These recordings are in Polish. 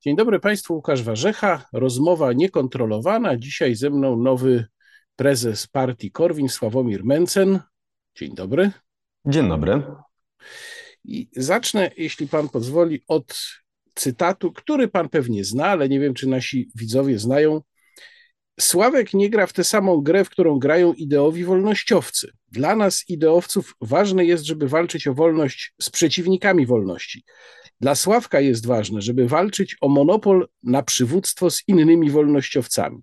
Dzień dobry Państwu, Łukasz Warzecha. Rozmowa niekontrolowana. Dzisiaj ze mną nowy prezes partii Korwin, Sławomir Mencen. Dzień dobry. Dzień dobry. I zacznę, jeśli Pan pozwoli, od cytatu, który Pan pewnie zna, ale nie wiem, czy nasi widzowie znają. Sławek nie gra w tę samą grę, w którą grają ideowi wolnościowcy. Dla nas, ideowców, ważne jest, żeby walczyć o wolność z przeciwnikami wolności. Dla Sławka jest ważne, żeby walczyć o monopol na przywództwo z innymi wolnościowcami.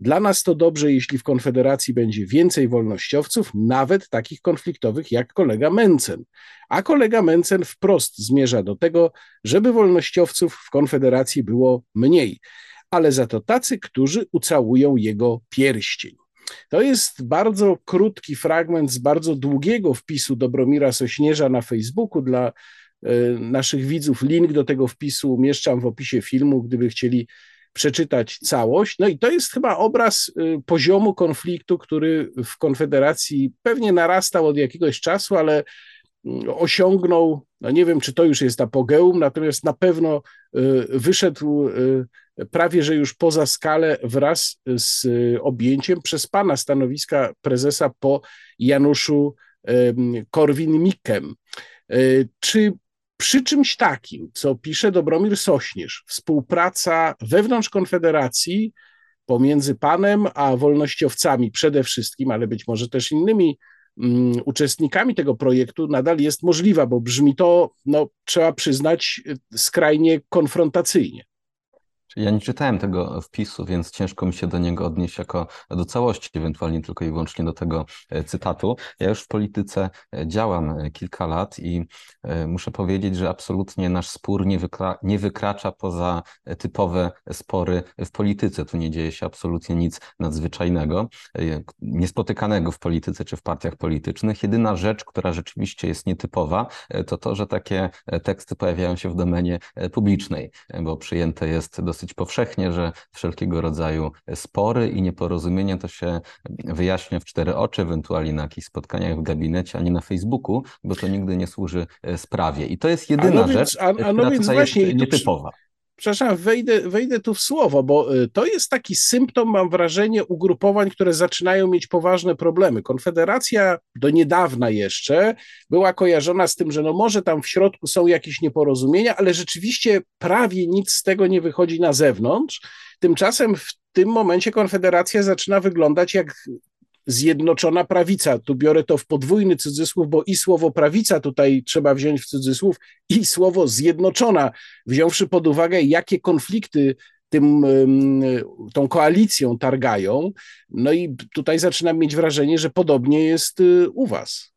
Dla nas to dobrze, jeśli w Konfederacji będzie więcej wolnościowców, nawet takich konfliktowych jak kolega Mencen. A kolega Mencen wprost zmierza do tego, żeby wolnościowców w Konfederacji było mniej, ale za to tacy, którzy ucałują jego pierścień. To jest bardzo krótki fragment z bardzo długiego wpisu Dobromira Sośnierza na Facebooku dla naszych widzów. Link do tego wpisu umieszczam w opisie filmu, gdyby chcieli przeczytać całość. No i to jest chyba obraz e, poziomu konfliktu, który w Konfederacji pewnie narastał od jakiegoś czasu, ale mm, osiągnął, no nie wiem, czy to już jest apogeum, natomiast na pewno e, wyszedł prawie że już poza skalę wraz z objęciem przez pana stanowiska prezesa po Januszu Korwin-Mikkem. Czy przy czymś takim, co pisze Dobromir Sośnierz, współpraca wewnątrz Konfederacji pomiędzy panem a wolnościowcami przede wszystkim, ale być może też innymi um, uczestnikami tego projektu nadal jest możliwa, bo brzmi to, no, trzeba przyznać, skrajnie konfrontacyjnie. Ja nie czytałem tego wpisu, więc ciężko mi się do niego odnieść jako do całości, ewentualnie tylko i wyłącznie do tego e, cytatu. Ja już w polityce e, działam e, kilka lat i muszę powiedzieć, że absolutnie nasz spór nie, wykra nie wykracza poza typowe spory w polityce. Tu nie dzieje się absolutnie nic nadzwyczajnego, niespotykanego w polityce czy w partiach politycznych. Jedyna rzecz, która rzeczywiście jest nietypowa, to to, że takie teksty pojawiają się w domenie publicznej, bo przyjęte jest dosyć dosyć powszechnie, że wszelkiego rodzaju spory i nieporozumienia to się wyjaśnia w cztery oczy, ewentualnie na jakichś spotkaniach w gabinecie, a nie na Facebooku, bo to nigdy nie służy e, sprawie. I to jest jedyna no więc, rzecz, a, a no która więc właśnie, jest nietypowa przepraszam, wejdę, wejdę tu w słowo, bo y, to jest taki symptom, mam wrażenie, ugrupowań, które zaczynają mieć poważne problemy. Konfederacja do niedawna jeszcze była kojarzona z tym, że no może tam w środku są jakieś nieporozumienia, ale rzeczywiście prawie nic z tego nie wychodzi na zewnątrz. Tymczasem w tym momencie Konfederacja zaczyna wyglądać jak Zjednoczona Prawica. Tu biorę to w podwójny cudzysłów, bo i słowo prawica tutaj trzeba wziąć w cudzysłów, i słowo zjednoczona, wziąwszy pod uwagę, jakie konflikty tym, tą koalicją targają. No i tutaj zaczynam mieć wrażenie, że podobnie jest y, u Was.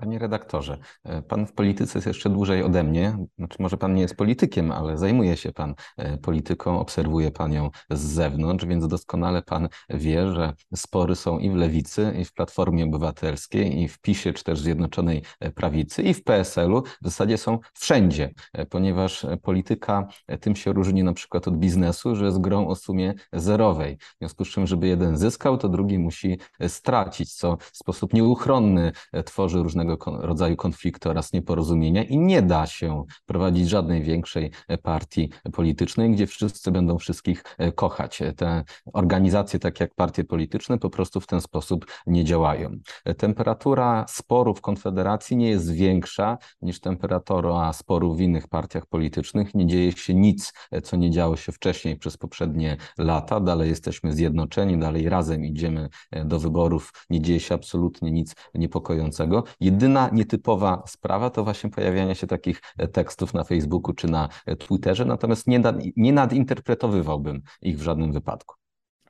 Panie redaktorze, e, pan w polityce jest jeszcze dłużej ode mnie. Znaczy, może pan nie jest politykiem, ale zajmuje się pan e, polityką, obserwuje pan ją z zewnątrz, więc doskonale pan wie, że spory są i w lewicy, i w Platformie Obywatelskiej, i w PiSie, czy też Zjednoczonej Prawicy, i w PSL-u. W zasadzie są wszędzie, e, ponieważ polityka tym się różni na przykład od biznesu, że jest grą o sumie zerowej. W związku z czym, żeby jeden zyskał, to drugi musi stracić, co w sposób nieuchronny tworzy różnego różnego rodzaju konflikty oraz nieporozumienia i nie da się prowadzić żadnej większej e, partii politycznej, gdzie wszyscy będą wszystkich e, kochać. Te organizacje, takie jak partie polityczne, po prostu w ten sposób nie działają. Temperatura sporu w Konfederacji nie jest większa niż temperatura sporu w innych partiach politycznych. Nie dzieje się nic, e, co nie działo się wcześniej przez poprzednie lata. Dalej jesteśmy zjednoczeni, dalej razem idziemy do wyborów. Nie dzieje się absolutnie nic niepokojącego. Jedyna nietypowa sprawa to właśnie pojawianie się takich e, tekstów na Facebooku czy na e, Twitterze, natomiast nie, nad, nie nadinterpretowywałbym ich w żadnym wypadku.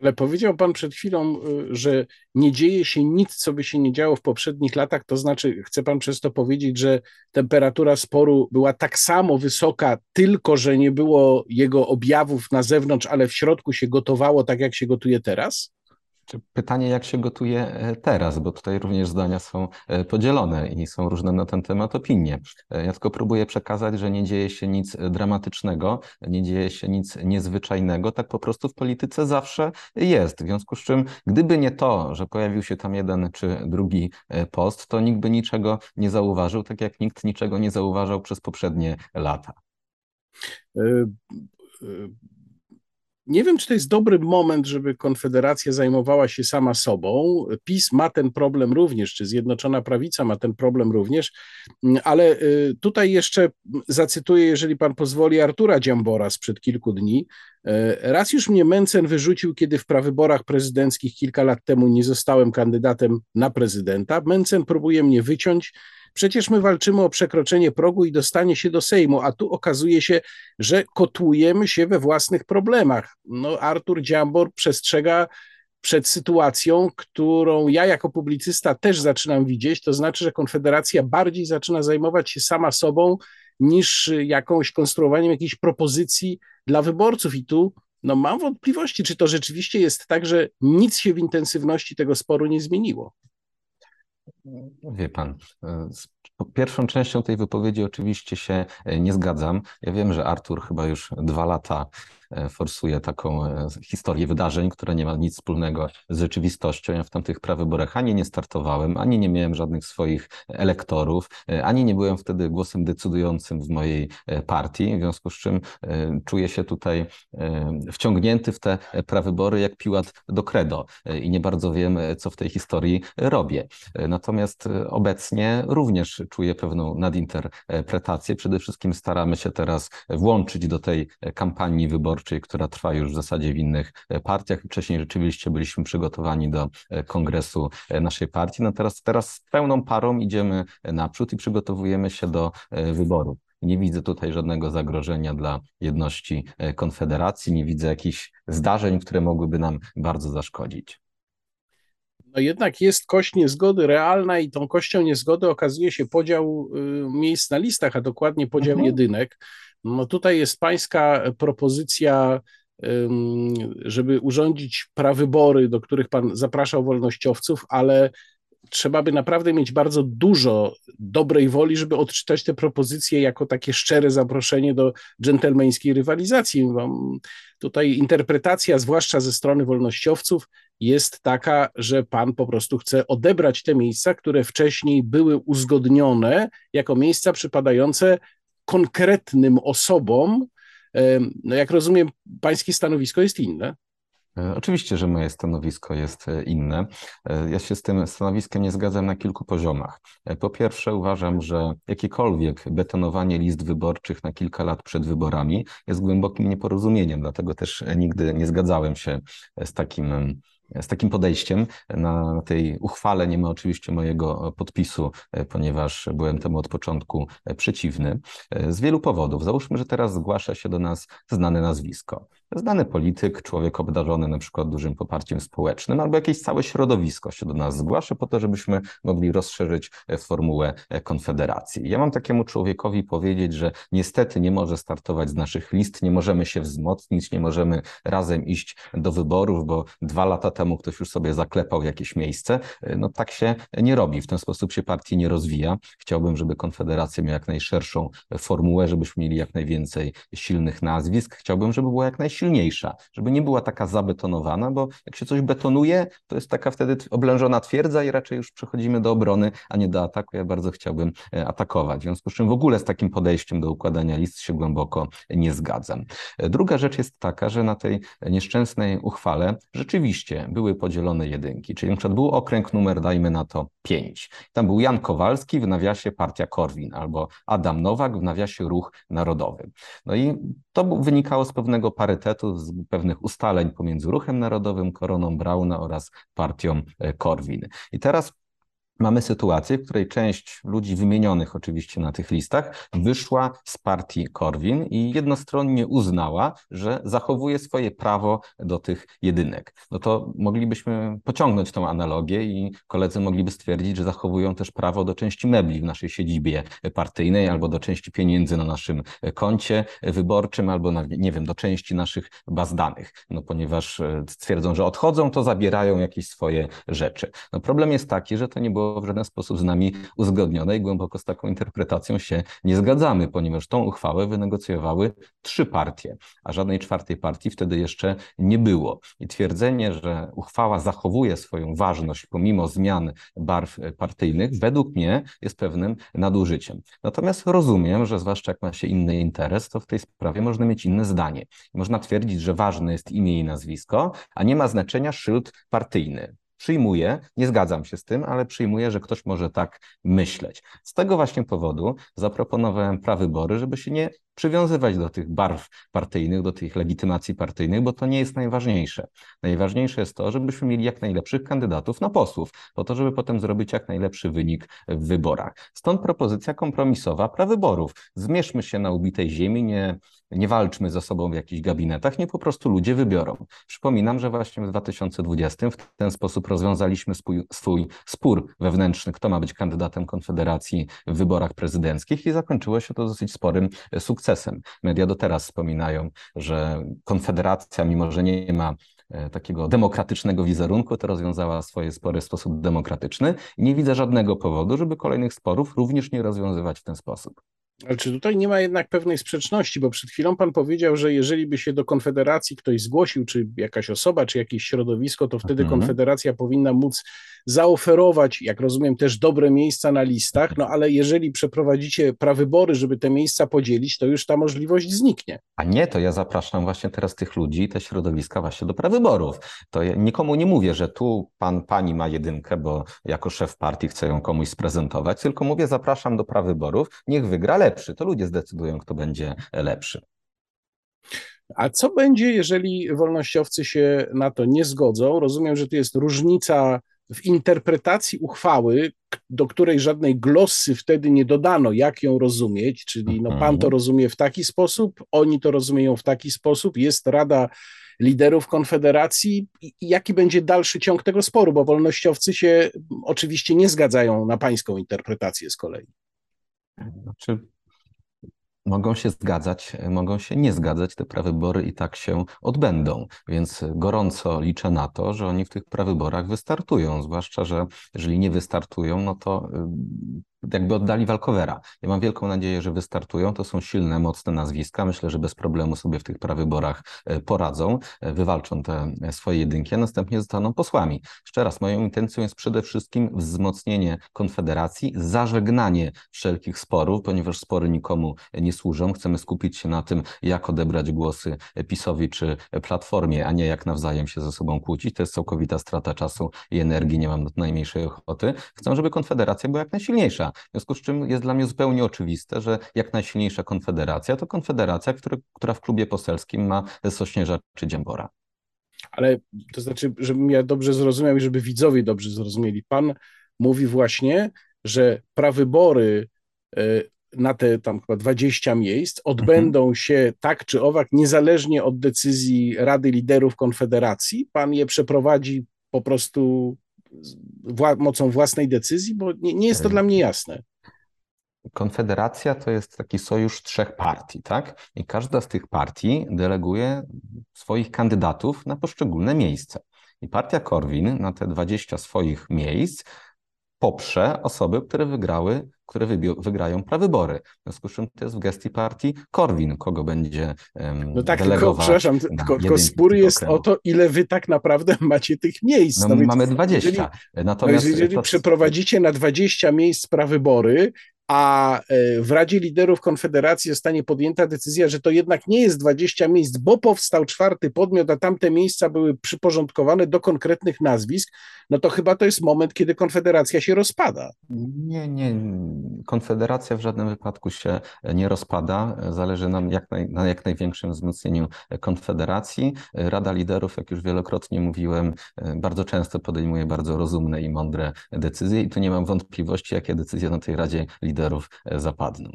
Ale powiedział Pan przed chwilą, y, że nie dzieje się nic, co by się nie działo w poprzednich latach. To znaczy, chce Pan przez to powiedzieć, że temperatura sporu była tak samo wysoka, tylko że nie było jego objawów na zewnątrz, ale w środku się gotowało tak, jak się gotuje teraz? Pytanie, jak się gotuje e, teraz, bo tutaj również zdania są e, podzielone i są różne na ten temat opinie. E, ja tylko próbuję przekazać, że nie dzieje się nic dramatycznego, nie dzieje się nic niezwyczajnego, tak po prostu w polityce zawsze jest. W związku z czym, gdyby nie to, że pojawił się tam jeden czy drugi post, to nikt by niczego nie zauważył, tak jak nikt niczego nie zauważał przez poprzednie lata nie wiem, czy to jest dobry moment, żeby Konfederacja zajmowała się sama sobą. PiS ma ten problem również, czy Zjednoczona Prawica ma ten problem również, ale y, tutaj jeszcze zacytuję, jeżeli pan pozwoli, Artura Dziambora sprzed kilku dni. Y, raz już mnie Mencen wyrzucił, kiedy w prawyborach prezydenckich kilka lat temu nie zostałem kandydatem na prezydenta. Mencen próbuje mnie wyciąć Przecież my walczymy o przekroczenie progu i dostanie się do Sejmu, a tu okazuje się, że kotujemy się we własnych problemach. No, Artur Dziambor przestrzega przed sytuacją, którą ja jako publicysta też zaczynam widzieć, to znaczy, że Konfederacja bardziej zaczyna zajmować się sama sobą niż jakąś konstruowaniem jakiejś propozycji dla wyborców. I tu no, mam wątpliwości, czy to rzeczywiście jest tak, że nic się w intensywności tego sporu nie zmieniło. Wie pan, z pierwszą częścią tej wypowiedzi oczywiście się nie zgadzam. Ja wiem, że Artur chyba już dwa lata E, forsuje taką e, historię wydarzeń, która nie ma nic wspólnego z rzeczywistością. Ja w tamtych prawyborach ani nie startowałem, ani nie miałem żadnych swoich elektorów, e, ani nie byłem wtedy głosem decydującym w mojej partii, w związku z czym czuję się tutaj wciągnięty w te prawybory jak piłat do credo i nie bardzo wiem, co w tej historii robię. Natomiast obecnie również czuję pewną nadinterpretację. Przede wszystkim staramy się teraz włączyć do tej kampanii wyborczej wyborczej, która trwa już w zasadzie w innych e, partiach. Wcześniej rzeczywiście byliśmy przygotowani do e, kongresu e, naszej partii, no teraz, teraz z pełną parą idziemy naprzód i przygotowujemy się do wyborów. Nie widzę tutaj żadnego zagrożenia dla jedności Konfederacji, nie widzę jakichś zdarzeń, które mogłyby nam bardzo zaszkodzić. No jednak jest kość niezgody realna i tą kością niezgody okazuje się podział y, miejsc na listach, a dokładnie podział mhm. jedynek. No tutaj jest pańska propozycja, żeby urządzić prawybory, do których pan zapraszał wolnościowców, ale trzeba by naprawdę mieć bardzo dużo dobrej woli, żeby odczytać te propozycje jako takie szczere zaproszenie do dżentelmeńskiej rywalizacji. Tutaj interpretacja, zwłaszcza ze strony wolnościowców, jest taka, że pan po prostu chce odebrać te miejsca, które wcześniej były uzgodnione jako miejsca przypadające konkretnym osobom, no jak rozumiem, pańskie stanowisko jest inne. E, oczywiście, że moje stanowisko jest e, inne. E, ja się z tym stanowiskiem nie zgadzam na kilku poziomach. Po pierwsze, uważam, że jakiekolwiek betonowanie list wyborczych na kilka lat przed wyborami jest głębokim nieporozumieniem, dlatego też nigdy nie zgadzałem się z takim z takim podejściem. Na tej uchwale nie ma oczywiście mojego podpisu, ponieważ byłem temu od początku przeciwny. Z wielu powodów. Załóżmy, że teraz zgłasza się do nas znane nazwisko. Znany polityk, człowiek obdarzony na przykład dużym poparciem społecznym, albo jakieś całe środowisko się do nas zgłasza po to, żebyśmy mogli rozszerzyć formułę konfederacji. Ja mam takiemu człowiekowi powiedzieć, że niestety nie może startować z naszych list, nie możemy się wzmocnić, nie możemy razem iść do wyborów, bo dwa lata temu ktoś już sobie zaklepał jakieś miejsce. No tak się nie robi, w ten sposób się partii nie rozwija. Chciałbym, żeby Konfederacja miała jak najszerszą formułę, żebyśmy mieli jak najwięcej silnych nazwisk. Chciałbym, żeby była jak najsilniejsza, żeby nie była taka zabetonowana, bo jak się coś betonuje, to jest taka wtedy oblężona twierdza i raczej już przechodzimy do obrony, a nie do ataku. Ja bardzo chciałbym e, atakować. W związku z czym w ogóle z takim podejściem do układania list się głęboko nie zgadzam. E, druga rzecz jest taka, że na tej nieszczęsnej uchwale rzeczywiście były podzielone jedynki, czyli na przykład był okręg numer, dajmy na to, 5. Tam był Jan Kowalski w nawiasie Partia Korwin albo Adam Nowak w nawiasie Ruch Narodowy. No i to wynikało z pewnego parytetu, z pewnych ustaleń pomiędzy Ruchem Narodowym, Koroną Brauna oraz partią e, Korwin. I teraz mamy sytuację, w której część ludzi wymienionych oczywiście na tych listach wyszła z partii Korwin i jednostronnie uznała, że zachowuje swoje prawo do tych jedynek. No to moglibyśmy pociągnąć tą analogię i koledzy mogliby stwierdzić, że zachowują też prawo do części mebli w naszej siedzibie partyjnej albo do części pieniędzy na naszym koncie wyborczym albo na, nie wiem, do części naszych baz danych. No ponieważ e, stwierdzą, że odchodzą, to zabierają jakieś swoje rzeczy. No problem jest taki, że to nie było zostało w żaden sposób z nami uzgodnione i głęboko z taką interpretacją się nie zgadzamy, ponieważ tą uchwałę wynegocjowały trzy partie, a żadnej czwartej partii wtedy jeszcze nie było. I twierdzenie, że uchwała zachowuje swoją ważność pomimo zmian barw partyjnych, według mnie jest pewnym nadużyciem. Natomiast rozumiem, że zwłaszcza jak ma się inny interes, to w tej sprawie można mieć inne zdanie. Można twierdzić, że ważne jest imię i nazwisko, a nie ma znaczenia szyld partyjny. Przyjmuję, nie zgadzam się z tym, ale przyjmuję, że ktoś może tak myśleć. Z tego właśnie powodu zaproponowałem prawybory, żeby się nie przywiązywać do tych barw partyjnych, do tych legitymacji partyjnych, bo to nie jest najważniejsze. Najważniejsze jest to, żebyśmy mieli jak najlepszych kandydatów na posłów, po to, żeby potem zrobić jak najlepszy wynik w wyborach. Stąd propozycja kompromisowa prawyborów. Zmierzmy się na ubitej ziemi, nie, nie walczmy ze sobą w jakichś gabinetach, nie po prostu ludzie wybiorą. Przypominam, że właśnie w 2020 w ten sposób rozwiązaliśmy swój, swój spór wewnętrzny, kto ma być kandydatem Konfederacji w wyborach prezydenckich i zakończyło się to dosyć sporym sukcesem sukcesem. Media do teraz wspominają, że Konfederacja, mimo że nie ma e, takiego demokratycznego wizerunku, to rozwiązała swoje spory w sposób demokratyczny nie widzę żadnego powodu, żeby kolejnych sporów również nie rozwiązywać w ten sposób. Ale czy tutaj nie ma jednak pewnej sprzeczności, bo przed chwilą pan powiedział, że jeżeli by się do Konfederacji ktoś zgłosił, czy jakaś osoba, czy jakieś środowisko, to wtedy mhm. Konfederacja powinna móc zaoferować, jak rozumiem, też dobre miejsca na listach, no ale jeżeli przeprowadzicie prawybory, żeby te miejsca podzielić, to już ta możliwość zniknie. A nie, to ja zapraszam właśnie teraz tych ludzi, te środowiska właśnie do prawyborów. To ja nikomu nie mówię, że tu pan, pani ma jedynkę, bo jako szef partii chcę ją komuś sprezentować, tylko mówię, zapraszam do prawyborów, niech wygra lepszy. To ludzie zdecydują, kto będzie lepszy. A co będzie, jeżeli wolnościowcy się na to nie zgodzą? Rozumiem, że tu jest różnica w interpretacji uchwały, do której żadnej glossy wtedy nie dodano, jak ją rozumieć, czyli no, pan to mhm. rozumie w taki sposób, oni to rozumieją w taki sposób, jest Rada Liderów Konfederacji. Jaki będzie dalszy ciąg tego sporu? Bo wolnościowcy się oczywiście nie zgadzają na pańską interpretację z kolei. Znaczy, mogą się zgadzać, mogą się nie zgadzać, te prawybory i tak się odbędą. Więc gorąco liczę na to, że oni w tych prawyborach wystartują, zwłaszcza, że jeżeli nie wystartują, no to jakby oddali walkowera. Ja mam wielką nadzieję, że wystartują. To są silne, mocne nazwiska. Myślę, że bez problemu sobie w tych prawyborach e, poradzą, e, wywalczą te e, swoje jedynki, a następnie zostaną posłami. Jeszcze raz, moją intencją jest przede wszystkim wzmocnienie Konfederacji, zażegnanie wszelkich sporów, ponieważ spory nikomu nie służą. Chcemy skupić się na tym, jak odebrać głosy PiSowi czy Platformie, a nie jak nawzajem się ze sobą kłócić. To jest całkowita strata czasu i energii. Nie mam najmniejszej ochoty. Chcę, żeby Konfederacja była jak najsilniejsza. W związku z czym jest dla mnie zupełnie oczywiste, że jak najsilniejsza konfederacja to konfederacja, która, która w klubie poselskim ma Sośnierza czy Dziębora. Ale to znaczy, żebym ja dobrze zrozumiał i żeby widzowie dobrze zrozumieli. Pan mówi właśnie, że prawybory e, na te tam chyba 20 miejsc odbędą mhm. się tak czy owak, niezależnie od decyzji Rady Liderów Konfederacji. Pan je przeprowadzi po prostu wła mocą własnej decyzji, bo nie, nie jest to dla mnie jasne. Konfederacja to jest taki sojusz trzech partii, tak? I każda z tych partii deleguje swoich kandydatów na poszczególne miejsca. I partia Korwin na te 20 swoich miejsc poprze osoby, które wygrały, które wygrają prawybory. W związku z czym to jest w gestii partii Korwin, kogo będzie um, No tak, tylko, przepraszam, tylko, tylko spór jest o to, ile wy tak naprawdę macie tych miejsc. No, no mamy 20. Jeżeli, Natomiast no jeżeli to... przeprowadzicie na 20 miejsc prawybory, a e, w Radzie Liderów Konfederacji zostanie podjęta decyzja, że to jednak nie jest 20 miejsc, bo powstał czwarty podmiot, a tamte miejsca były przyporządkowane do konkretnych nazwisk, no to chyba to jest moment, kiedy Konfederacja się rozpada. Nie, nie. Konfederacja w żadnym wypadku się nie rozpada. Zależy nam jak naj, na jak największym wzmocnieniu Konfederacji. Rada Liderów, jak już wielokrotnie mówiłem, bardzo często podejmuje bardzo rozumne i mądre decyzje i tu nie mam wątpliwości, jakie decyzje na tej Radzie Liderów liderów e, zapadną.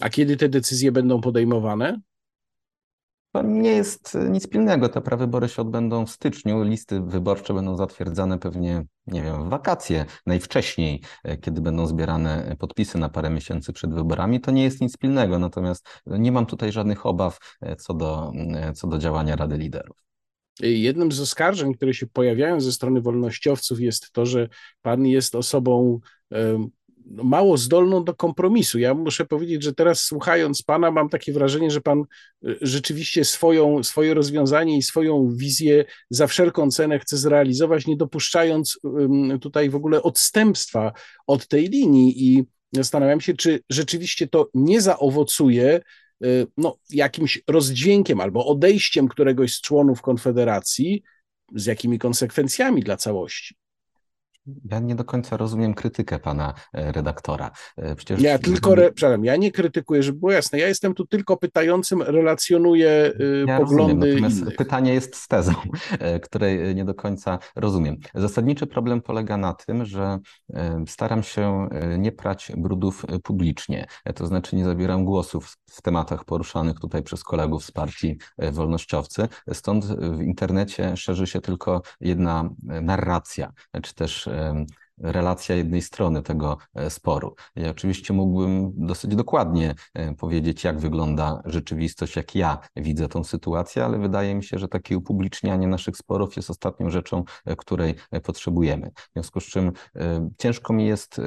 A kiedy te decyzje będą podejmowane? To nie jest e, nic pilnego. Te prawybory się odbędą w styczniu. Listy wyborcze będą zatwierdzane pewnie, nie wiem, w wakacje, najwcześniej, e, kiedy będą zbierane podpisy na parę miesięcy przed wyborami. To nie jest nic pilnego. Natomiast nie mam tutaj żadnych obaw co do, co do działania Rady Liderów. jednym z oskarżeń, które się pojawiają ze strony wolnościowców, jest to, że pan jest osobą mało zdolną do kompromisu. Ja muszę powiedzieć, że teraz słuchając pana, mam takie wrażenie, że pan y, rzeczywiście swoją, swoje rozwiązanie i swoją wizję za wszelką cenę chce zrealizować, nie dopuszczając tutaj w ogóle odstępstwa od tej linii. I zastanawiam się, czy rzeczywiście to nie zaowocuje y, no, jakimś rozdźwiękiem albo odejściem któregoś z członów Konfederacji, z jakimi konsekwencjami dla całości. Ja nie do końca rozumiem krytykę pana e, redaktora. E, przecież... Ja tylko, re, przepraszam, ja nie krytykuję, żeby było jasne. Ja jestem tu tylko pytającym, relacjonuję y, ja poglądy. Rozumiem, natomiast pytanie jest z tezą, e, której nie do końca rozumiem. Zasadniczy problem polega na tym, że staram się nie prać brudów publicznie, to znaczy nie zabieram głosów w tematach poruszanych tutaj przez kolegów z partii wolnościowcy. Stąd w internecie szerzy się tylko jedna narracja, czy też um, relacja jednej strony tego e, sporu. Ja oczywiście mógłbym dosyć dokładnie e, powiedzieć, jak wygląda rzeczywistość, jak ja widzę tą sytuację, ale wydaje mi się, że takie upublicznianie naszych sporów jest ostatnią rzeczą, e, której potrzebujemy. W związku z czym ciężko mi jest,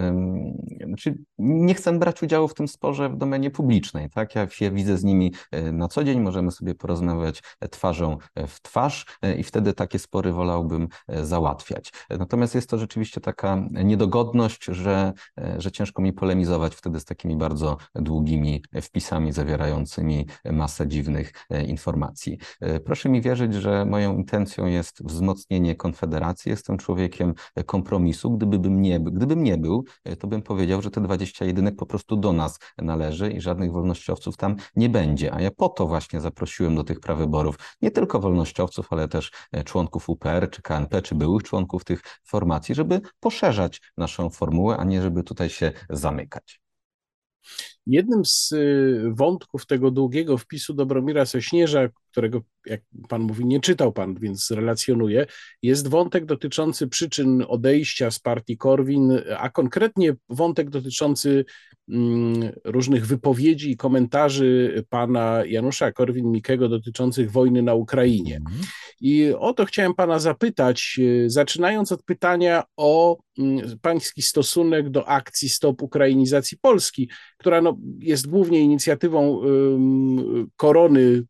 znaczy nie chcę brać udziału w tym sporze w domenie publicznej, tak? Ja się widzę z nimi na co dzień, możemy sobie porozmawiać twarzą w twarz i wtedy takie spory wolałbym załatwiać. Natomiast jest to rzeczywiście taka niedogodność, że, że ciężko mi polemizować wtedy z takimi bardzo długimi wpisami zawierającymi masę dziwnych e, informacji. E, proszę mi wierzyć, że moją intencją jest wzmocnienie Konfederacji. Jestem człowiekiem kompromisu. Gdybym nie, gdybym nie był, e, to bym powiedział, że te 21 po prostu do nas należy i żadnych wolnościowców tam nie będzie. A ja po to właśnie zaprosiłem do tych prawyborów nie tylko wolnościowców, ale też członków UPR, czy KNP, czy byłych członków tych formacji, żeby poszerzyć naszą formułę, a nie żeby tutaj się zamykać. Jednym z y, wątków tego długiego wpisu Dobromira Sośnierza, którego, jak pan mówi, nie czytał pan, więc relacjonuje, jest wątek dotyczący przyczyn odejścia z partii Korwin, a konkretnie wątek dotyczący mm, różnych wypowiedzi i komentarzy pana Janusza Korwin-Mikkego dotyczących wojny na Ukrainie. Mhm. I o to chciałem pana zapytać, y, zaczynając od pytania o mm, pański stosunek do akcji Stop Ukrainizacji Polski, która no, jest głównie inicjatywą korony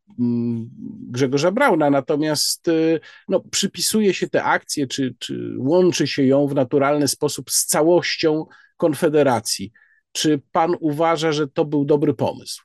Grzegorza Brauna, natomiast y, no, przypisuje się te akcje, czy, czy łączy się ją w naturalny sposób z całością Konfederacji. Czy pan uważa, że to był dobry pomysł?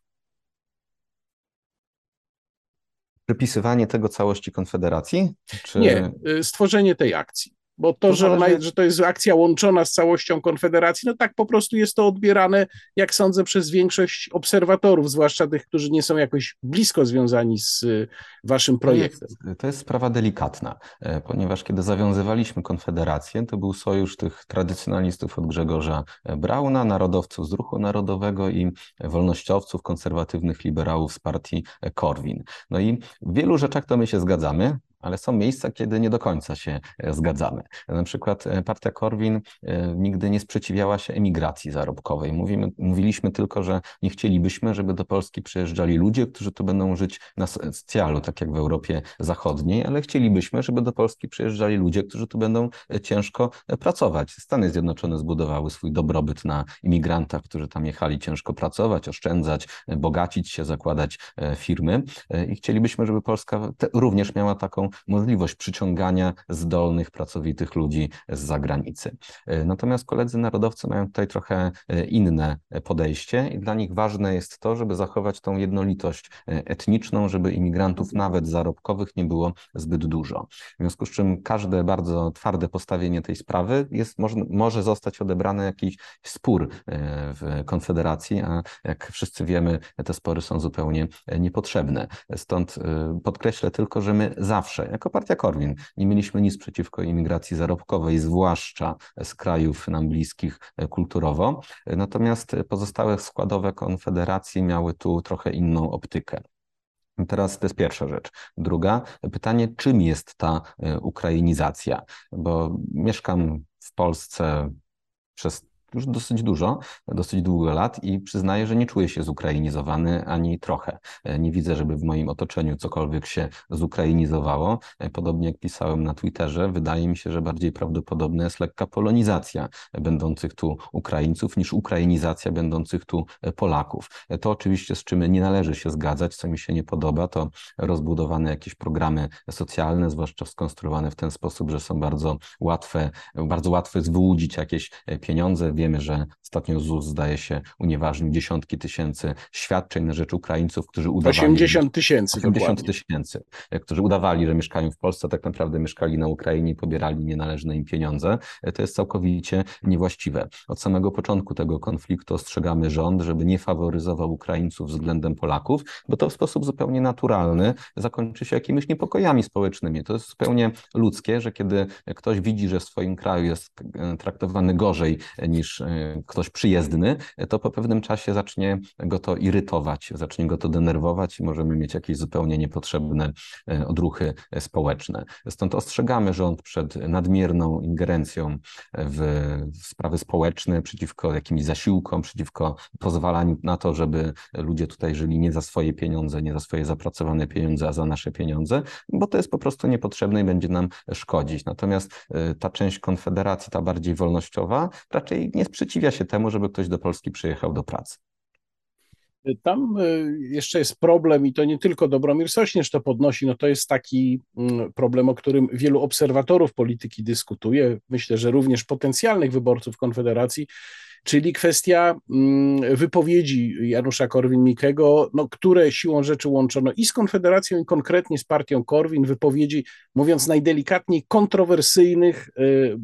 Przypisywanie tego całości Konfederacji? Czy... Nie, y, stworzenie tej akcji. Bo to, to że, ona, że to jest akcja łączona z całością Konfederacji, no tak po prostu jest to odbierane, jak sądzę, przez większość obserwatorów, zwłaszcza tych, którzy nie są jakoś blisko związani z y, waszym projektem. To jest, to jest sprawa delikatna, e, ponieważ kiedy zawiązywaliśmy Konfederację, to był sojusz tych tradycjonalistów od Grzegorza Brauna, narodowców z ruchu narodowego i wolnościowców, konserwatywnych liberałów z partii Korwin. No i w wielu rzeczach to my się zgadzamy, ale są miejsca, kiedy nie do końca się e, zgadzamy. Na przykład e, partia Korwin e, nigdy nie sprzeciwiała się emigracji zarobkowej. Mówimy, mówiliśmy tylko, że nie chcielibyśmy, żeby do Polski przyjeżdżali ludzie, którzy tu będą żyć na socjalu, tak jak w Europie Zachodniej, ale chcielibyśmy, żeby do Polski przyjeżdżali ludzie, którzy tu będą ciężko pracować. Stany Zjednoczone zbudowały swój dobrobyt na imigrantach, którzy tam jechali ciężko pracować, oszczędzać, bogacić się, zakładać firmy i chcielibyśmy, żeby Polska również miała taką możliwość przyciągania zdolnych, pracowitych ludzi z zagranicy. E, natomiast koledzy narodowcy mają tutaj trochę e, inne podejście i dla nich ważne jest to, żeby zachować tą jednolitość e, etniczną, żeby imigrantów nawet zarobkowych nie było zbyt dużo. W związku z czym każde bardzo twarde postawienie tej sprawy jest, może, może zostać odebrane jakiś spór w Konfederacji, a jak wszyscy wiemy, te spory są zupełnie niepotrzebne. Stąd podkreślę tylko, że my zawsze jako partia Korwin nie mieliśmy nic przeciwko imigracji zarobkowej, zwłaszcza z krajów nam bliskich e, kulturowo. Natomiast pozostałe składowe konfederacji miały tu trochę inną optykę. Teraz to jest pierwsza rzecz. Druga, pytanie, czym jest ta e, ukrainizacja? Bo mieszkam w Polsce przez już dosyć dużo, dosyć długo lat i przyznaję, że nie czuję się zukrainizowany ani trochę. Nie widzę, żeby w moim otoczeniu cokolwiek się zukrainizowało. Podobnie jak pisałem na Twitterze, wydaje mi się, że bardziej prawdopodobna jest lekka polonizacja będących tu Ukraińców niż ukrainizacja będących tu Polaków. To oczywiście z czym nie należy się zgadzać, co mi się nie podoba, to rozbudowane jakieś programy socjalne, zwłaszcza skonstruowane w ten sposób, że są bardzo łatwe, bardzo łatwo jest wyłudzić jakieś pieniądze. Wiemy, że ostatnio ZUS zdaje się unieważnił dziesiątki tysięcy świadczeń na rzecz Ukraińców, którzy udawali... 80 tysięcy. 80 tysięcy, którzy udawali, że mieszkają w Polsce, tak naprawdę mieszkali na Ukrainie i pobierali nienależne im pieniądze. To jest całkowicie niewłaściwe. Od samego początku tego konfliktu ostrzegamy rząd, żeby nie faworyzował Ukraińców względem Polaków, bo to w sposób zupełnie naturalny zakończy się jakimiś niepokojami społecznymi. To jest zupełnie ludzkie, że kiedy ktoś widzi, że w swoim kraju jest traktowany gorzej niż e, ktoś przyjezdny, to po pewnym czasie zacznie go to irytować, zacznie go to denerwować i możemy mieć jakieś zupełnie niepotrzebne e, odruchy społeczne. Stąd ostrzegamy rząd przed nadmierną ingerencją w sprawy społeczne, przeciwko jakimś zasiłkom, przeciwko pozwalaniu na to, żeby ludzie tutaj żyli nie za swoje pieniądze, nie za swoje zapracowane pieniądze, a za nasze pieniądze, bo to jest po prostu niepotrzebne i będzie nam szkodzić. Natomiast ta część Konfederacji, ta bardziej wolnościowa, raczej nie sprzeciwia się temu, żeby ktoś do Polski przyjechał do pracy. Tam y, jeszcze jest problem i to nie tylko Dobromir Sośnierz to podnosi, no to jest taki mm, problem, o którym wielu obserwatorów polityki dyskutuje, myślę, że również potencjalnych wyborców Konfederacji, czyli kwestia mm, wypowiedzi Janusza Korwin-Mikkego, no, które siłą rzeczy łączono i z Konfederacją, i konkretnie z partią Korwin, wypowiedzi, mówiąc najdelikatniej, kontrowersyjnych, y,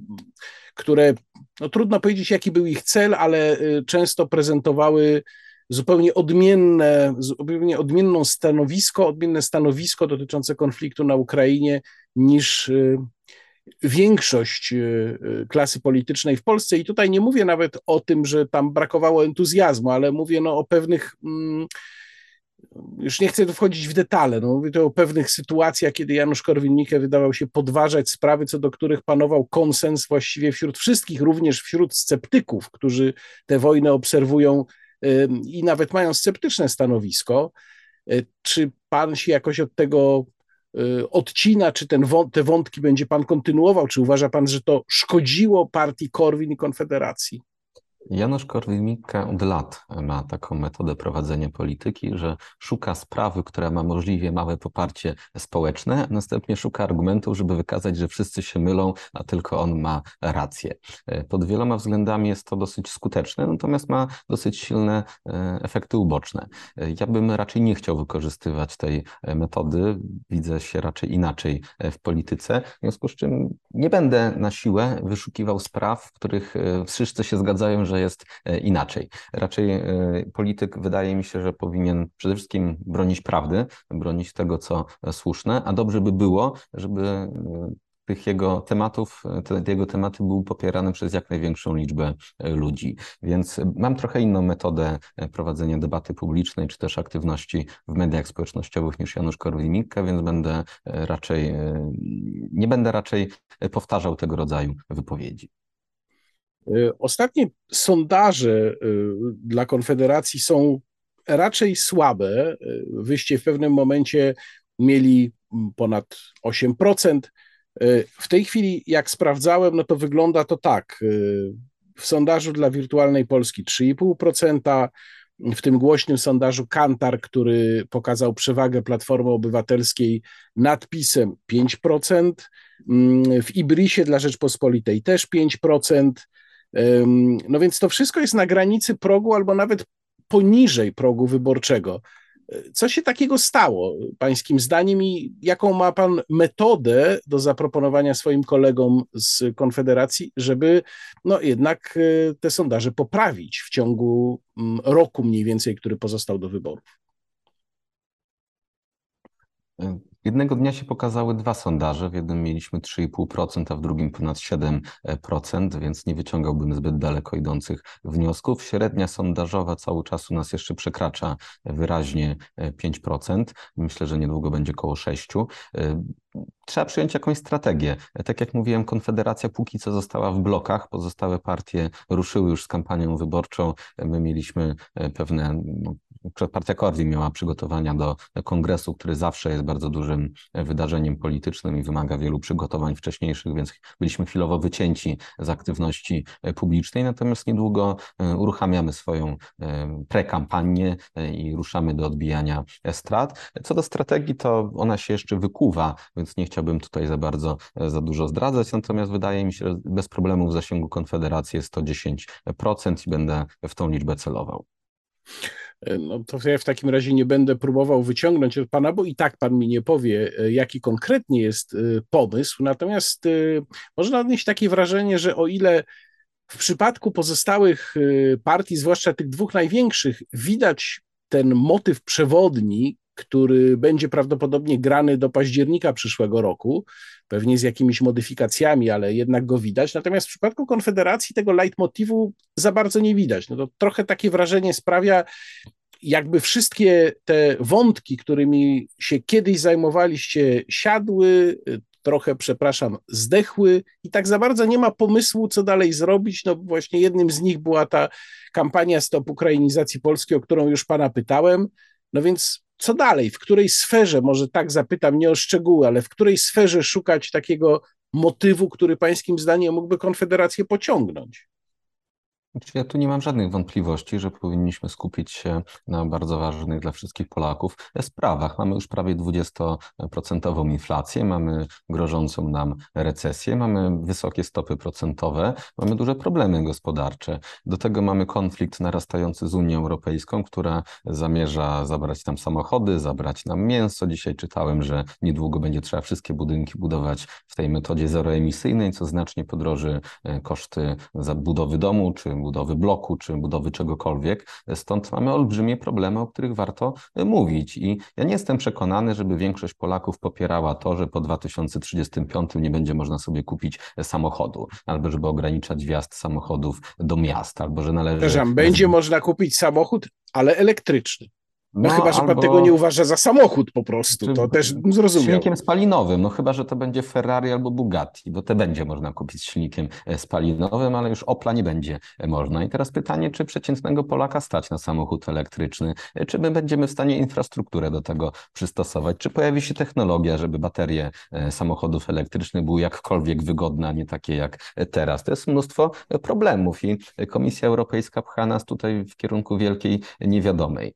które, no, trudno powiedzieć, jaki był ich cel, ale y, często prezentowały zupełnie odmienne, zupełnie odmienną stanowisko, odmienne stanowisko dotyczące konfliktu na Ukrainie niż y, większość y, y, klasy politycznej w Polsce. I tutaj nie mówię nawet o tym, że tam brakowało entuzjazmu, ale mówię no, o pewnych. Mm, już nie chcę tu wchodzić w detale, no mówię tu o pewnych sytuacjach, kiedy Janusz Korwin-Mikke wydawał się podważać sprawy, co do których panował konsens właściwie wśród wszystkich, również wśród sceptyków, którzy tę wojnę obserwują i nawet mają sceptyczne stanowisko. E, czy pan się jakoś od tego e, odcina, czy ten, te wątki będzie pan kontynuował? Czy uważa pan, że to szkodziło partii Korwin i Konfederacji? Janusz Korwin-Mikke od lat ma taką metodę prowadzenia polityki, że szuka sprawy, która ma możliwie małe poparcie społeczne, a następnie szuka argumentów, żeby wykazać, że wszyscy się mylą, a tylko on ma rację. Pod wieloma względami jest to dosyć skuteczne, natomiast ma dosyć silne e, efekty uboczne. Ja bym raczej nie chciał wykorzystywać tej metody, widzę się raczej inaczej w polityce, w związku z czym nie będę na siłę wyszukiwał spraw, w których e, wszyscy się zgadzają, że jest e, inaczej. Raczej e, polityk wydaje mi się, że powinien przede wszystkim bronić prawdy, bronić tego, co słuszne, a dobrze by było, żeby e, tych jego tematów, te jego tematy były popierane przez jak największą liczbę ludzi. Więc mam trochę inną metodę prowadzenia debaty publicznej, czy też aktywności w mediach społecznościowych niż Janusz Korwin-Mikke, więc będę raczej, nie będę raczej powtarzał tego rodzaju wypowiedzi. Y, ostatnie sondaże y, dla Konfederacji są raczej słabe. Y, wyście w pewnym momencie mieli ponad 8%. W tej chwili, jak sprawdzałem, no to wygląda to tak. W sondażu dla Wirtualnej Polski 3,5%, w tym głośnym sondażu Kantar, który pokazał przewagę Platformy Obywatelskiej nad PiSem 5%, w Ibrisie dla Rzeczpospolitej też 5%, no więc to wszystko jest na granicy progu albo nawet poniżej progu wyborczego. Co się takiego stało, pańskim zdaniem, i jaką ma pan metodę do zaproponowania swoim kolegom z Konfederacji, żeby no jednak e, te sondaże poprawić w ciągu mm, roku mniej więcej, który pozostał do wyborów? Jednego dnia się pokazały dwa sondaże. W jednym mieliśmy 3,5%, a w drugim ponad 7%, więc nie wyciągałbym zbyt daleko idących wniosków. Średnia sondażowa cały czas u nas jeszcze przekracza wyraźnie 5%. Myślę, że niedługo będzie około 6% trzeba przyjąć jakąś strategię. Tak jak mówiłem, Konfederacja póki co została w blokach, pozostałe partie ruszyły już z kampanią wyborczą. My mieliśmy e, pewne no, Partia Korwin miała przygotowania do kongresu, który zawsze jest bardzo dużym wydarzeniem politycznym i wymaga wielu przygotowań wcześniejszych, więc byliśmy chwilowo wycięci z aktywności publicznej, natomiast niedługo e, uruchamiamy swoją e, prekampanię e, i ruszamy do odbijania strat. Co do strategii, to ona się jeszcze wykuwa, więc nie chciałbym tutaj za bardzo, za dużo zdradzać, natomiast wydaje mi się, że bez problemu w zasięgu Konfederacji jest to 10% i będę w tą liczbę celował. E, no to ja w takim razie nie będę próbował wyciągnąć od pana, bo i tak pan mi nie powie, e, jaki konkretnie jest e, pomysł. Natomiast można odnieść takie wrażenie, że o ile w przypadku pozostałych partii, zwłaszcza tych dwóch największych, widać ten motyw przewodni, który będzie prawdopodobnie grany do października przyszłego roku, pewnie z jakimiś modyfikacjami, ale jednak go widać. Natomiast w przypadku Konfederacji tego leitmotivu za bardzo nie widać. No to trochę takie wrażenie sprawia, jakby wszystkie te wątki, którymi się kiedyś zajmowaliście, siadły, trochę, przepraszam, zdechły i tak za bardzo nie ma pomysłu, co dalej zrobić. No właśnie jednym z nich była ta kampania Stop Ukrainizacji Polski, o którą już pana pytałem. No więc co dalej? W której sferze, może tak zapytam, nie o szczegóły, ale w której sferze szukać takiego motywu, który pańskim zdaniem mógłby Konfederację pociągnąć? Znaczy, ja tu nie mam żadnych wątpliwości, że powinniśmy skupić się na bardzo ważnych dla wszystkich Polaków sprawach. Mamy już prawie 20% inflację, mamy grożącą nam recesję, mamy wysokie stopy procentowe, mamy duże problemy gospodarcze. Do tego mamy konflikt narastający z Unią Europejską, która zamierza zabrać nam samochody, zabrać nam mięso. Dzisiaj czytałem, że niedługo będzie trzeba wszystkie budynki budować w tej metodzie zeroemisyjnej, co znacznie podroży e, koszty budowy domu czy budowy bloku czy budowy czegokolwiek. Stąd mamy olbrzymie problemy, o których warto mówić. I ja nie jestem przekonany, żeby większość Polaków popierała to, że po 2035 nie będzie można sobie kupić samochodu, albo żeby ograniczać wjazd samochodów do miast, albo że należy. Przepraszam, będzie można kupić samochód, ale elektryczny. No, no chyba, że pan tego nie uważa za samochód po prostu, to też zrozumiał. Silnikiem spalinowym, no chyba, że to będzie Ferrari albo Bugatti, bo te będzie można kupić z silnikiem e, spalinowym, ale już Opla nie będzie można. I teraz pytanie, czy przeciętnego Polaka stać na samochód elektryczny? E, czy my będziemy w stanie infrastrukturę do tego przystosować? Czy pojawi się technologia, żeby baterie e, samochodów elektrycznych były jakkolwiek wygodne, a nie takie jak teraz? To jest mnóstwo problemów i Komisja Europejska pcha nas tutaj w kierunku wielkiej niewiadomej.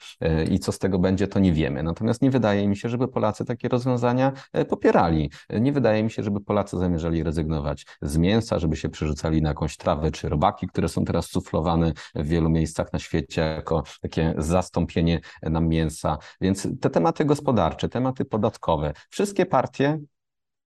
I co z tego będzie, to nie wiemy. Natomiast nie wydaje mi się, żeby Polacy takie rozwiązania e, popierali. Nie wydaje mi się, żeby Polacy zamierzali rezygnować z mięsa, żeby się przerzucali na jakąś trawę czy robaki, które są teraz suflowane w wielu miejscach na świecie jako takie zastąpienie nam mięsa. Więc te tematy gospodarcze, tematy podatkowe, wszystkie partie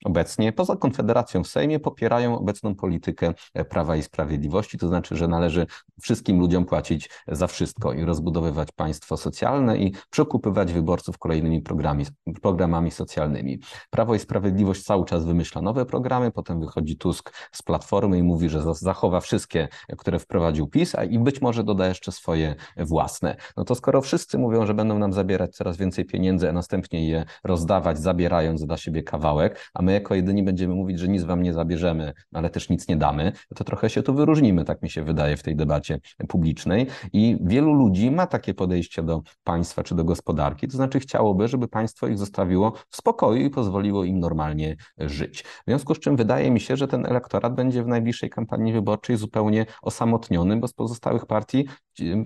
obecnie, poza Konfederacją w Sejmie, popierają obecną politykę e, Prawa i Sprawiedliwości, to znaczy, że należy wszystkim ludziom płacić za wszystko i rozbudowywać państwo socjalne i przekupywać wyborców kolejnymi programi, programami socjalnymi. Prawo i Sprawiedliwość cały czas wymyśla nowe programy, potem wychodzi Tusk z Platformy i mówi, że zachowa wszystkie, które wprowadził PiS, a i być może doda jeszcze swoje własne. No to skoro wszyscy mówią, że będą nam zabierać coraz więcej pieniędzy, a następnie je rozdawać, zabierając dla siebie kawałek, a my jako jedyni będziemy mówić, że nic wam nie zabierzemy, ale też nic nie damy, to trochę się tu wyróżnimy, tak mi się wydaje, w tej debacie publicznej. I wielu ludzi ma takie podejście do państwa czy do gospodarki, to znaczy chciałoby, żeby państwo ich zostawiło w spokoju i pozwoliło im normalnie żyć. W związku z czym wydaje mi się, że ten elektorat będzie w najbliższej kampanii wyborczej zupełnie osamotniony, bo z pozostałych partii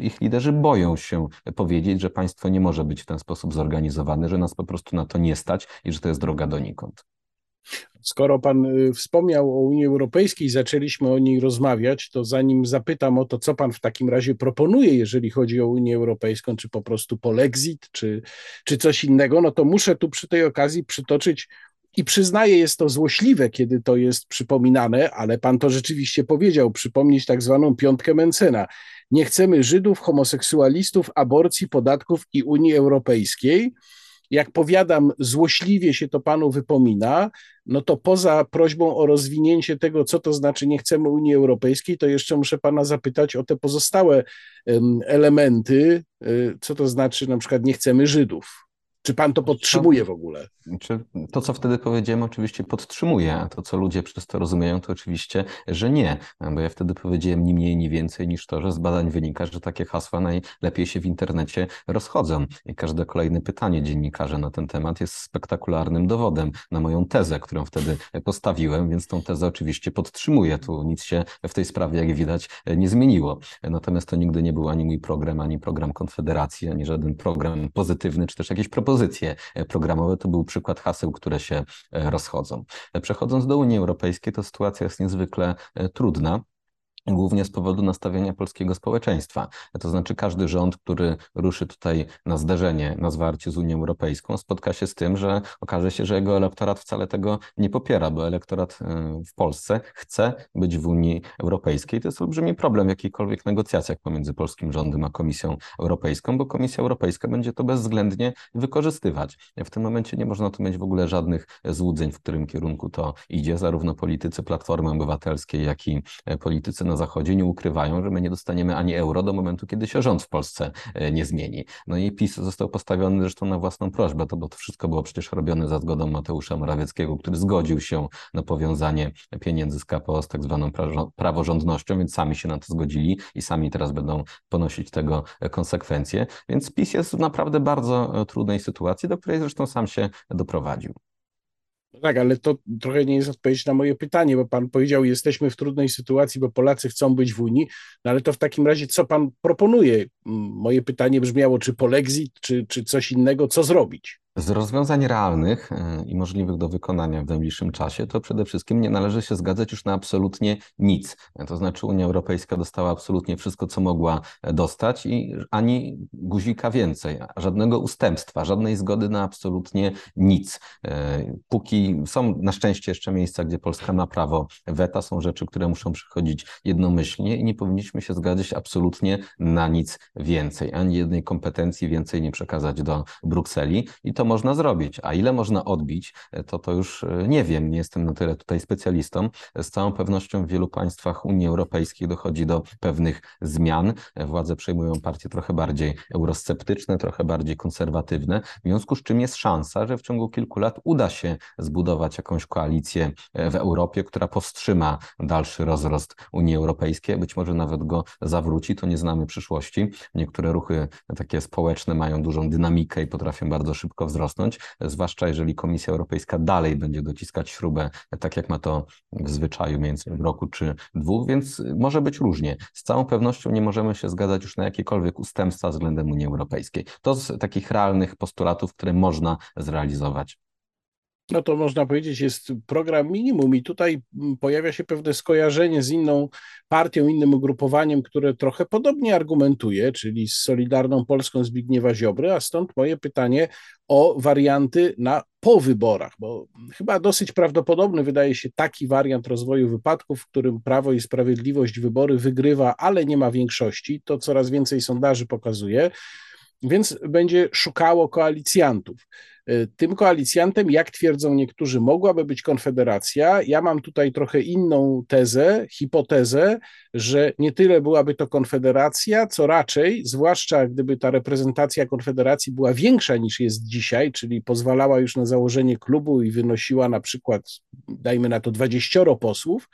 ich liderzy boją się powiedzieć, że państwo nie może być w ten sposób zorganizowane, że nas po prostu na to nie stać i że to jest droga donikąd. Skoro Pan y, wspomniał o Unii Europejskiej, zaczęliśmy o niej rozmawiać, to zanim zapytam o to, co Pan w takim razie proponuje, jeżeli chodzi o Unię Europejską, czy po prostu polexit, czy, czy coś innego, no to muszę tu przy tej okazji przytoczyć i przyznaję, jest to złośliwe, kiedy to jest przypominane, ale pan to rzeczywiście powiedział, przypomnieć tak zwaną piątkę Mencena. Nie chcemy Żydów, homoseksualistów, aborcji, podatków i Unii Europejskiej. jak powiadam, złośliwie się to panu wypomina, no to poza prośbą o rozwinięcie tego, co to znaczy nie chcemy Unii Europejskiej, to jeszcze muszę pana zapytać o te pozostałe elementy, y, co to znaczy na przykład nie chcemy Żydów. Czy pan to podtrzymuje w ogóle? Czy to, co wtedy powiedziałem, oczywiście podtrzymuję, a to, co ludzie przez to rozumieją, to oczywiście, że nie, bo ja wtedy powiedziałem ni mniej, ni więcej niż to, że z badań wynika, że takie hasła najlepiej się w internecie rozchodzą. I każde kolejne pytanie dziennikarza na ten temat jest spektakularnym dowodem na moją tezę, którą wtedy postawiłem, więc tą tezę oczywiście podtrzymuję. Tu nic się w tej sprawie, jak widać, nie zmieniło. Natomiast to nigdy nie był ani mój program, ani program Konfederacji, ani żaden program pozytywny, czy też jakieś propozycje programowe. To był przykład haseł, które się e, rozchodzą. Przechodząc do Unii Europejskiej, to sytuacja jest niezwykle e, trudna głównie z powodu nastawienia polskiego społeczeństwa. To znaczy każdy rząd, który ruszy tutaj na zderzenie, na zwarcie z Unią Europejską, spotka się z tym, że okaże się, że jego elektorat wcale tego nie popiera, bo elektorat e, w Polsce chce być w Unii Europejskiej. To jest olbrzymi problem w jakichkolwiek negocjacjach pomiędzy polskim rządem a Komisją Europejską, bo Komisja Europejska będzie to bezwzględnie wykorzystywać. W tym momencie nie można tu mieć w ogóle żadnych złudzeń, w którym kierunku to idzie. Zarówno politycy Platformy Obywatelskiej, jak i politycy na Zachodzie nie ukrywają, że my nie dostaniemy ani euro do momentu, kiedy się rząd w Polsce e, nie zmieni. No i PiS został postawiony zresztą na własną prośbę, to bo to wszystko było przecież robione za zgodą Mateusza Morawieckiego, który zgodził się na powiązanie pieniędzy z KPO z tak zwaną praworządnością, więc sami się na to zgodzili i sami teraz będą ponosić tego konsekwencje. Więc PiS jest w naprawdę bardzo e, trudnej sytuacji, do której zresztą sam się doprowadził. Tak, ale to trochę nie jest odpowiedź na moje pytanie, bo pan powiedział, jesteśmy w trudnej sytuacji, bo Polacy chcą być w Unii, no ale to w takim razie co pan proponuje? Moje pytanie brzmiało, czy polexit, czy, czy coś innego, co zrobić? Z rozwiązań realnych e, i możliwych do wykonania w najbliższym czasie, to przede wszystkim nie należy się zgadzać już na absolutnie nic. To znaczy Unia Europejska dostała absolutnie wszystko, co mogła dostać i ani guzika więcej, żadnego ustępstwa, żadnej zgody na absolutnie nic. E, póki są na szczęście jeszcze miejsca, gdzie Polska ma prawo weta, są rzeczy, które muszą przychodzić jednomyślnie i nie powinniśmy się zgadzać absolutnie na nic więcej. Ani jednej kompetencji więcej nie przekazać do Brukseli i to to można zrobić, a ile można odbić, to to już e, nie wiem, nie jestem na tyle tutaj specjalistą. Z całą pewnością w wielu państwach Unii Europejskiej dochodzi do pewnych zmian. Władze przejmują partie trochę bardziej eurosceptyczne, trochę bardziej konserwatywne, w związku z czym jest szansa, że w ciągu kilku lat uda się zbudować jakąś koalicję e, w Europie, która powstrzyma dalszy rozrost Unii Europejskiej, być może nawet go zawróci, to nie znamy przyszłości. Niektóre ruchy takie społeczne mają dużą dynamikę i potrafią bardzo szybko wzrosnąć, zwłaszcza jeżeli Komisja Europejska dalej będzie dociskać śrubę, tak jak ma to w zwyczaju w roku czy dwóch, więc może być różnie. Z całą pewnością nie możemy się zgadzać już na jakiekolwiek ustępstwa względem Unii Europejskiej. To z takich realnych postulatów, które można zrealizować no to można powiedzieć, jest program minimum, i tutaj mm, pojawia się pewne skojarzenie z inną partią, innym ugrupowaniem, które trochę podobnie argumentuje, czyli z Solidarną Polską Zbigniewa Ziobry, a stąd moje pytanie o warianty na po wyborach, bo chyba dosyć prawdopodobny wydaje się taki wariant rozwoju wypadków, w którym Prawo i Sprawiedliwość wybory wygrywa, ale nie ma większości. To coraz więcej sondaży pokazuje więc będzie szukało koalicjantów. Y, tym koalicjantem, jak twierdzą niektórzy, mogłaby być Konfederacja. Ja mam tutaj trochę inną tezę, hipotezę, że nie tyle byłaby to Konfederacja, co raczej, zwłaszcza gdyby ta reprezentacja Konfederacji była większa niż jest dzisiaj, czyli pozwalała już na założenie klubu i wynosiła na przykład, dajmy na to, 20 posłów,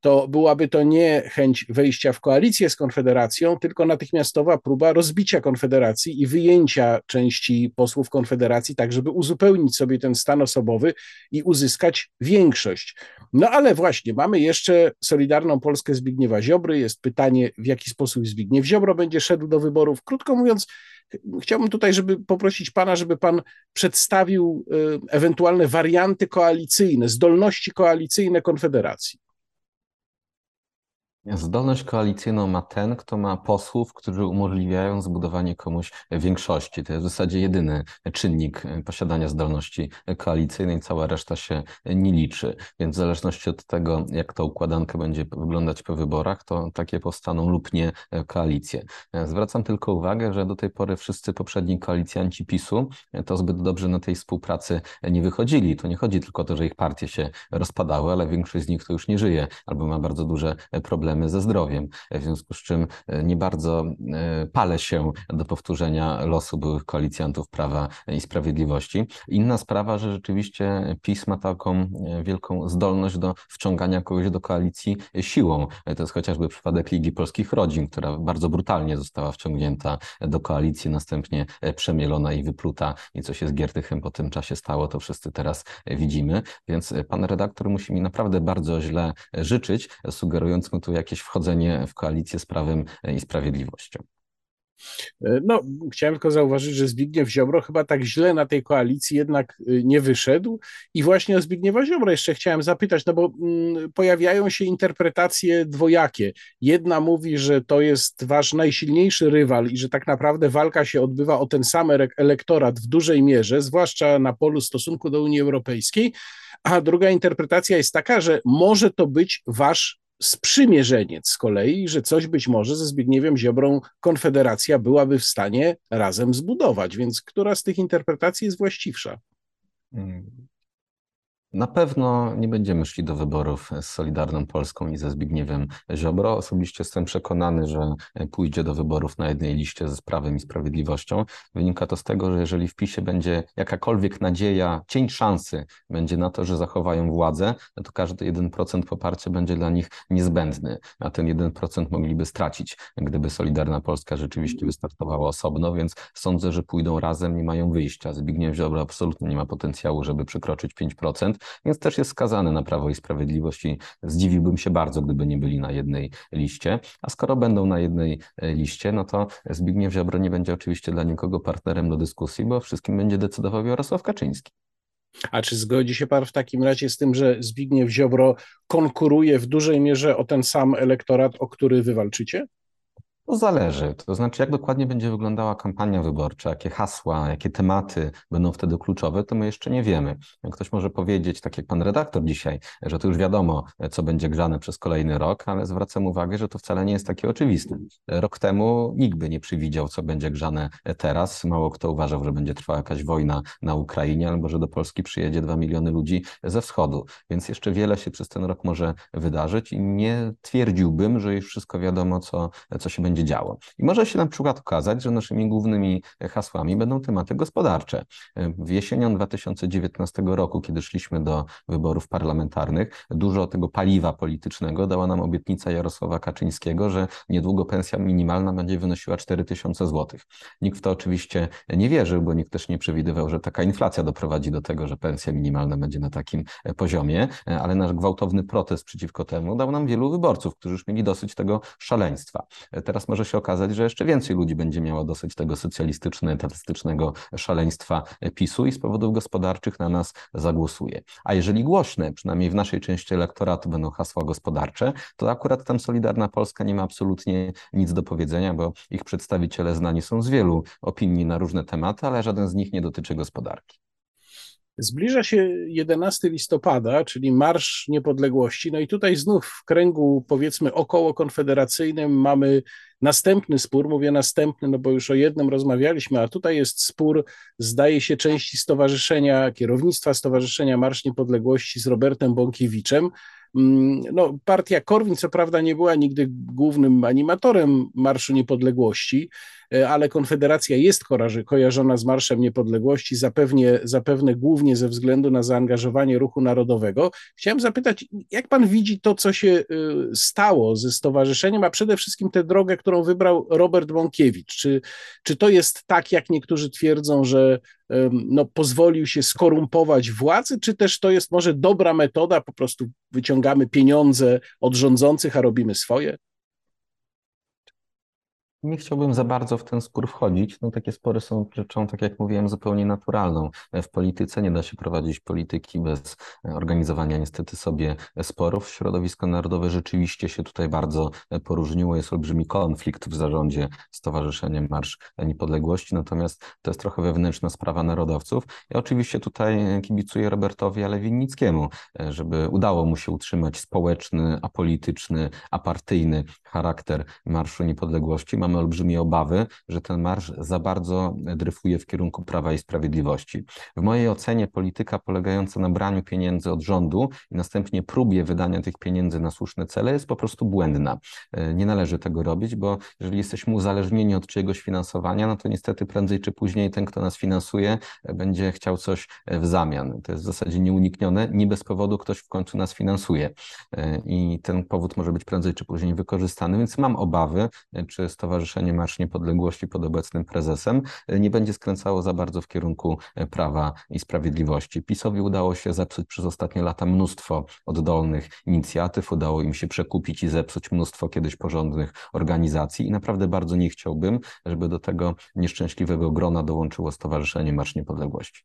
to byłaby to nie chęć wejścia w koalicję z Konfederacją, tylko natychmiastowa próba rozbicia Konfederacji i wyjęcia części posłów Konfederacji, tak żeby uzupełnić sobie ten stan osobowy i uzyskać większość. No ale właśnie, mamy jeszcze Solidarną Polskę Zbigniewa Ziobry. Jest pytanie, w jaki sposób Zbigniew Ziobro będzie szedł do wyborów. Krótko mówiąc, Chciałbym tutaj, żeby poprosić pana, żeby pan przedstawił y, ewentualne warianty koalicyjne, zdolności koalicyjne Konfederacji. Zdolność koalicyjną ma ten, kto ma posłów, którzy umożliwiają zbudowanie komuś większości. To jest w zasadzie jedyny czynnik posiadania zdolności koalicyjnej, cała reszta się nie liczy. Więc w zależności od tego, jak ta układanka będzie wyglądać po wyborach, to takie powstaną lub nie koalicje. Zwracam tylko uwagę, że do tej pory wszyscy poprzedni koalicjanci PiSu to zbyt dobrze na tej współpracy nie wychodzili. To nie chodzi tylko o to, że ich partie się rozpadały, ale większość z nich to już nie żyje albo ma bardzo duże problemy problemy ze zdrowiem, w związku z czym e, nie bardzo e, palę się do powtórzenia losu byłych koalicjantów Prawa i Sprawiedliwości. Inna sprawa, że rzeczywiście PiS ma taką e, wielką zdolność do wciągania kogoś do koalicji siłą. To jest chociażby przypadek Ligi Polskich Rodzin, która bardzo brutalnie została wciągnięta do koalicji, następnie przemielona i wypluta. I co się z Giertychem po tym czasie stało, to wszyscy teraz widzimy. Więc pan redaktor musi mi naprawdę bardzo źle życzyć, sugerując mu tu jakieś wchodzenie w koalicję z Prawem i Sprawiedliwością. E, no, chciałem tylko zauważyć, że Zbigniew Ziobro chyba tak źle na tej koalicji jednak y, nie wyszedł. I właśnie o Zbigniewa Ziobro jeszcze chciałem zapytać, no bo mm, pojawiają się interpretacje dwojakie. Jedna mówi, że to jest wasz najsilniejszy rywal i że tak naprawdę walka się odbywa o ten sam elektorat w dużej mierze, zwłaszcza na polu stosunku do Unii Europejskiej. A druga interpretacja jest taka, że może to być wasz sprzymierzeniec z kolei, że coś być może ze Zbigniewem Ziobrą Konfederacja byłaby w stanie razem zbudować. Więc która z tych interpretacji jest właściwsza? Na pewno nie będziemy szli do wyborów z Solidarną Polską i ze Zbigniewem Ziobro. Osobiście jestem przekonany, że pójdzie do wyborów na jednej liście ze Prawem i Sprawiedliwością. Wynika to z tego, że jeżeli w PiSie będzie jakakolwiek nadzieja, cień szansy będzie na to, że zachowają władzę, no to każdy 1% poparcia będzie dla nich niezbędny, a ten 1% mogliby stracić, gdyby Solidarna Polska rzeczywiście wystartowała osobno, więc sądzę, że pójdą razem, nie mają wyjścia. Zbigniew Ziobro absolutnie nie ma potencjału, żeby przekroczyć 5% więc też jest skazany na Prawo i Sprawiedliwość i zdziwiłbym się bardzo, gdyby nie byli na jednej liście. A skoro będą na jednej e, liście, no to Zbigniew Ziobro nie będzie oczywiście dla nikogo partnerem do dyskusji, bo wszystkim będzie decydował Jarosław Kaczyński. A czy zgodzi się pan w takim razie z tym, że Zbigniew Ziobro konkuruje w dużej mierze o ten sam elektorat, o który wywalczycie? To zależy. To znaczy, jak dokładnie będzie wyglądała kampania wyborcza, jakie hasła, jakie tematy będą wtedy kluczowe, to my jeszcze nie wiemy. Ktoś może powiedzieć, tak jak pan redaktor dzisiaj, że to już wiadomo, co będzie grzane przez kolejny rok, ale zwracam uwagę, że to wcale nie jest takie oczywiste. Rok temu nikt by nie przewidział, co będzie grzane teraz. Mało kto uważał, że będzie trwała jakaś wojna na Ukrainie albo że do Polski przyjedzie dwa miliony ludzi ze wschodu. Więc jeszcze wiele się przez ten rok może wydarzyć i nie twierdziłbym, że już wszystko wiadomo, co, co się będzie będzie działo. I może się na przykład okazać, że naszymi głównymi hasłami będą tematy gospodarcze. W jesienią 2019 roku, kiedy szliśmy do wyborów parlamentarnych, dużo tego paliwa politycznego dała nam obietnica Jarosława Kaczyńskiego, że niedługo pensja minimalna będzie wynosiła 4000 zł. Nikt w to oczywiście nie wierzył, bo nikt też nie przewidywał, że taka inflacja doprowadzi do tego, że pensja minimalna będzie na takim poziomie, ale nasz gwałtowny protest przeciwko temu dał nam wielu wyborców, którzy już mieli dosyć tego szaleństwa. Teraz może się okazać, że jeszcze więcej ludzi będzie miało dosyć tego socjalistyczno-etatystycznego szaleństwa PiSu i z powodów gospodarczych na nas zagłosuje. A jeżeli głośne, przynajmniej w naszej części elektoratu będą hasła gospodarcze, to akurat tam Solidarna Polska nie ma absolutnie nic do powiedzenia, bo ich przedstawiciele znani są z wielu opinii na różne tematy, ale żaden z nich nie dotyczy gospodarki. Zbliża się 11 listopada, czyli Marsz Niepodległości. No i tutaj znów w kręgu, powiedzmy, około konfederacyjnym mamy następny spór. Mówię następny, no bo już o jednym rozmawialiśmy, a tutaj jest spór, zdaje się, części stowarzyszenia, kierownictwa Stowarzyszenia Marsz Niepodległości z Robertem Bąkiewiczem. Mm, no, partia Korwin, co prawda, nie była nigdy głównym animatorem Marszu Niepodległości, ale Konfederacja jest kojarzona z Marszem Niepodległości, zapewne, zapewne głównie ze względu na zaangażowanie ruchu narodowego. Chciałem zapytać, jak pan widzi to, co się e, stało ze stowarzyszeniem, a przede wszystkim tę drogę, którą wybrał Robert Bąkiewicz? Czy, czy to jest tak, jak niektórzy twierdzą, że no, pozwolił się skorumpować władzy, czy też to jest może dobra metoda, po prostu wyciągamy pieniądze od rządzących, a robimy swoje? Nie chciałbym za bardzo w ten spór wchodzić. No, takie spory są rzeczą, tak jak mówiłem, zupełnie naturalną. W polityce nie da się prowadzić polityki bez organizowania niestety sobie sporów. Środowisko narodowe rzeczywiście się tutaj bardzo poróżniło. Jest olbrzymi konflikt w zarządzie Stowarzyszeniem Marsz Niepodległości, natomiast to jest trochę wewnętrzna sprawa narodowców. Ja oczywiście tutaj kibicuję Robertowi, ale Winnickiemu, żeby udało mu się utrzymać społeczny, apolityczny, apartyjny charakter Marszu Niepodległości. Mam olbrzymie obawy, że ten marsz za bardzo dryfuje w kierunku Prawa i Sprawiedliwości. W mojej ocenie polityka polegająca na braniu pieniędzy od rządu i następnie próbie wydania tych pieniędzy na słuszne cele jest po prostu błędna. E, nie należy tego robić, bo jeżeli jesteśmy uzależnieni od czyjegoś finansowania, no to niestety prędzej czy później ten, kto nas finansuje, będzie chciał coś w zamian. To jest w zasadzie nieuniknione. Nie bez powodu ktoś w końcu nas finansuje e, i ten powód może być prędzej czy później wykorzystany, więc mam obawy, czy stowarzyszenie Stowarzyszenie Marsz Niepodległości pod obecnym prezesem e, nie będzie skręcało za bardzo w kierunku e, prawa i sprawiedliwości. PiSowi udało się zepsuć przez ostatnie lata mnóstwo oddolnych inicjatyw, udało im się przekupić i zepsuć mnóstwo kiedyś porządnych organizacji i naprawdę bardzo nie chciałbym, żeby do tego nieszczęśliwego grona dołączyło Stowarzyszenie Marsz Niepodległości.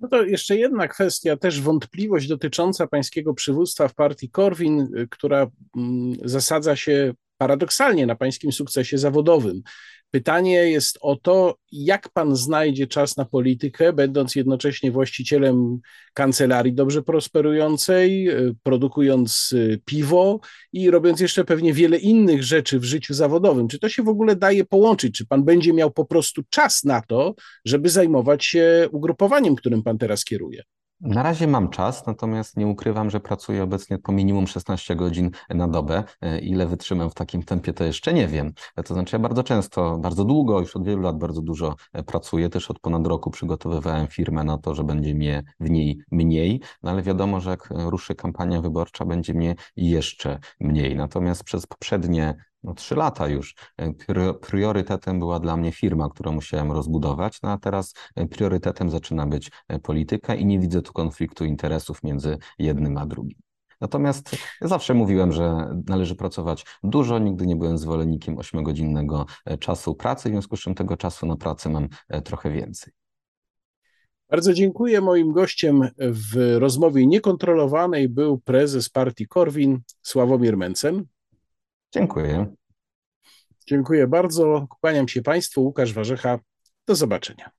No to jeszcze jedna kwestia, też wątpliwość dotycząca pańskiego przywództwa w partii Korwin, y, która mm, zasadza się paradoksalnie na pańskim sukcesie zawodowym. Pytanie jest o to, jak pan znajdzie czas na politykę, będąc jednocześnie właścicielem kancelarii dobrze prosperującej, e, produkując e, piwo i robiąc jeszcze pewnie wiele innych rzeczy w życiu zawodowym. Czy to się w ogóle daje połączyć? Czy pan będzie miał po prostu czas na to, żeby zajmować się ugrupowaniem, którym pan teraz kieruje? Na razie mam czas, natomiast nie ukrywam, że pracuję obecnie po minimum 16 godzin na dobę. E, ile wytrzymam w takim tempie, to jeszcze nie wiem. E, to znaczy, ja bardzo często, bardzo długo, już od wielu lat bardzo dużo e, pracuję. Też od ponad roku przygotowywałem firmę na to, że będzie mnie w niej mniej, no ale wiadomo, że jak ruszy kampania wyborcza, będzie mnie jeszcze mniej. Natomiast przez poprzednie no, trzy lata już. E, priorytetem była dla mnie firma, którą musiałem rozbudować, no a teraz e, priorytetem zaczyna być e, polityka i nie widzę tu konfliktu interesów między jednym a drugim. Natomiast zawsze mówiłem, że należy pracować dużo, nigdy nie byłem zwolennikiem ośmiogodzinnego czasu pracy, w związku z czym tego czasu na pracę mam trochę więcej. Bardzo dziękuję. Moim gościem w rozmowie niekontrolowanej był prezes partii Korwin, Sławomir Mencen. Dziękuję. Dziękuję bardzo. Kłaniam się Państwu. Łukasz Warzecha. Do zobaczenia.